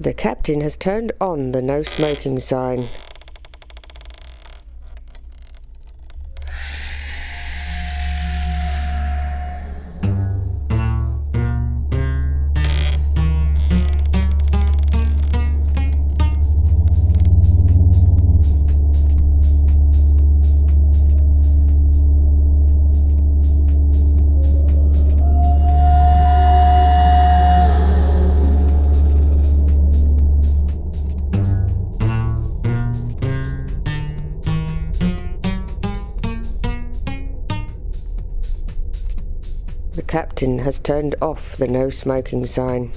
The captain has turned on the no smoking sign. The captain has turned off the no smoking sign.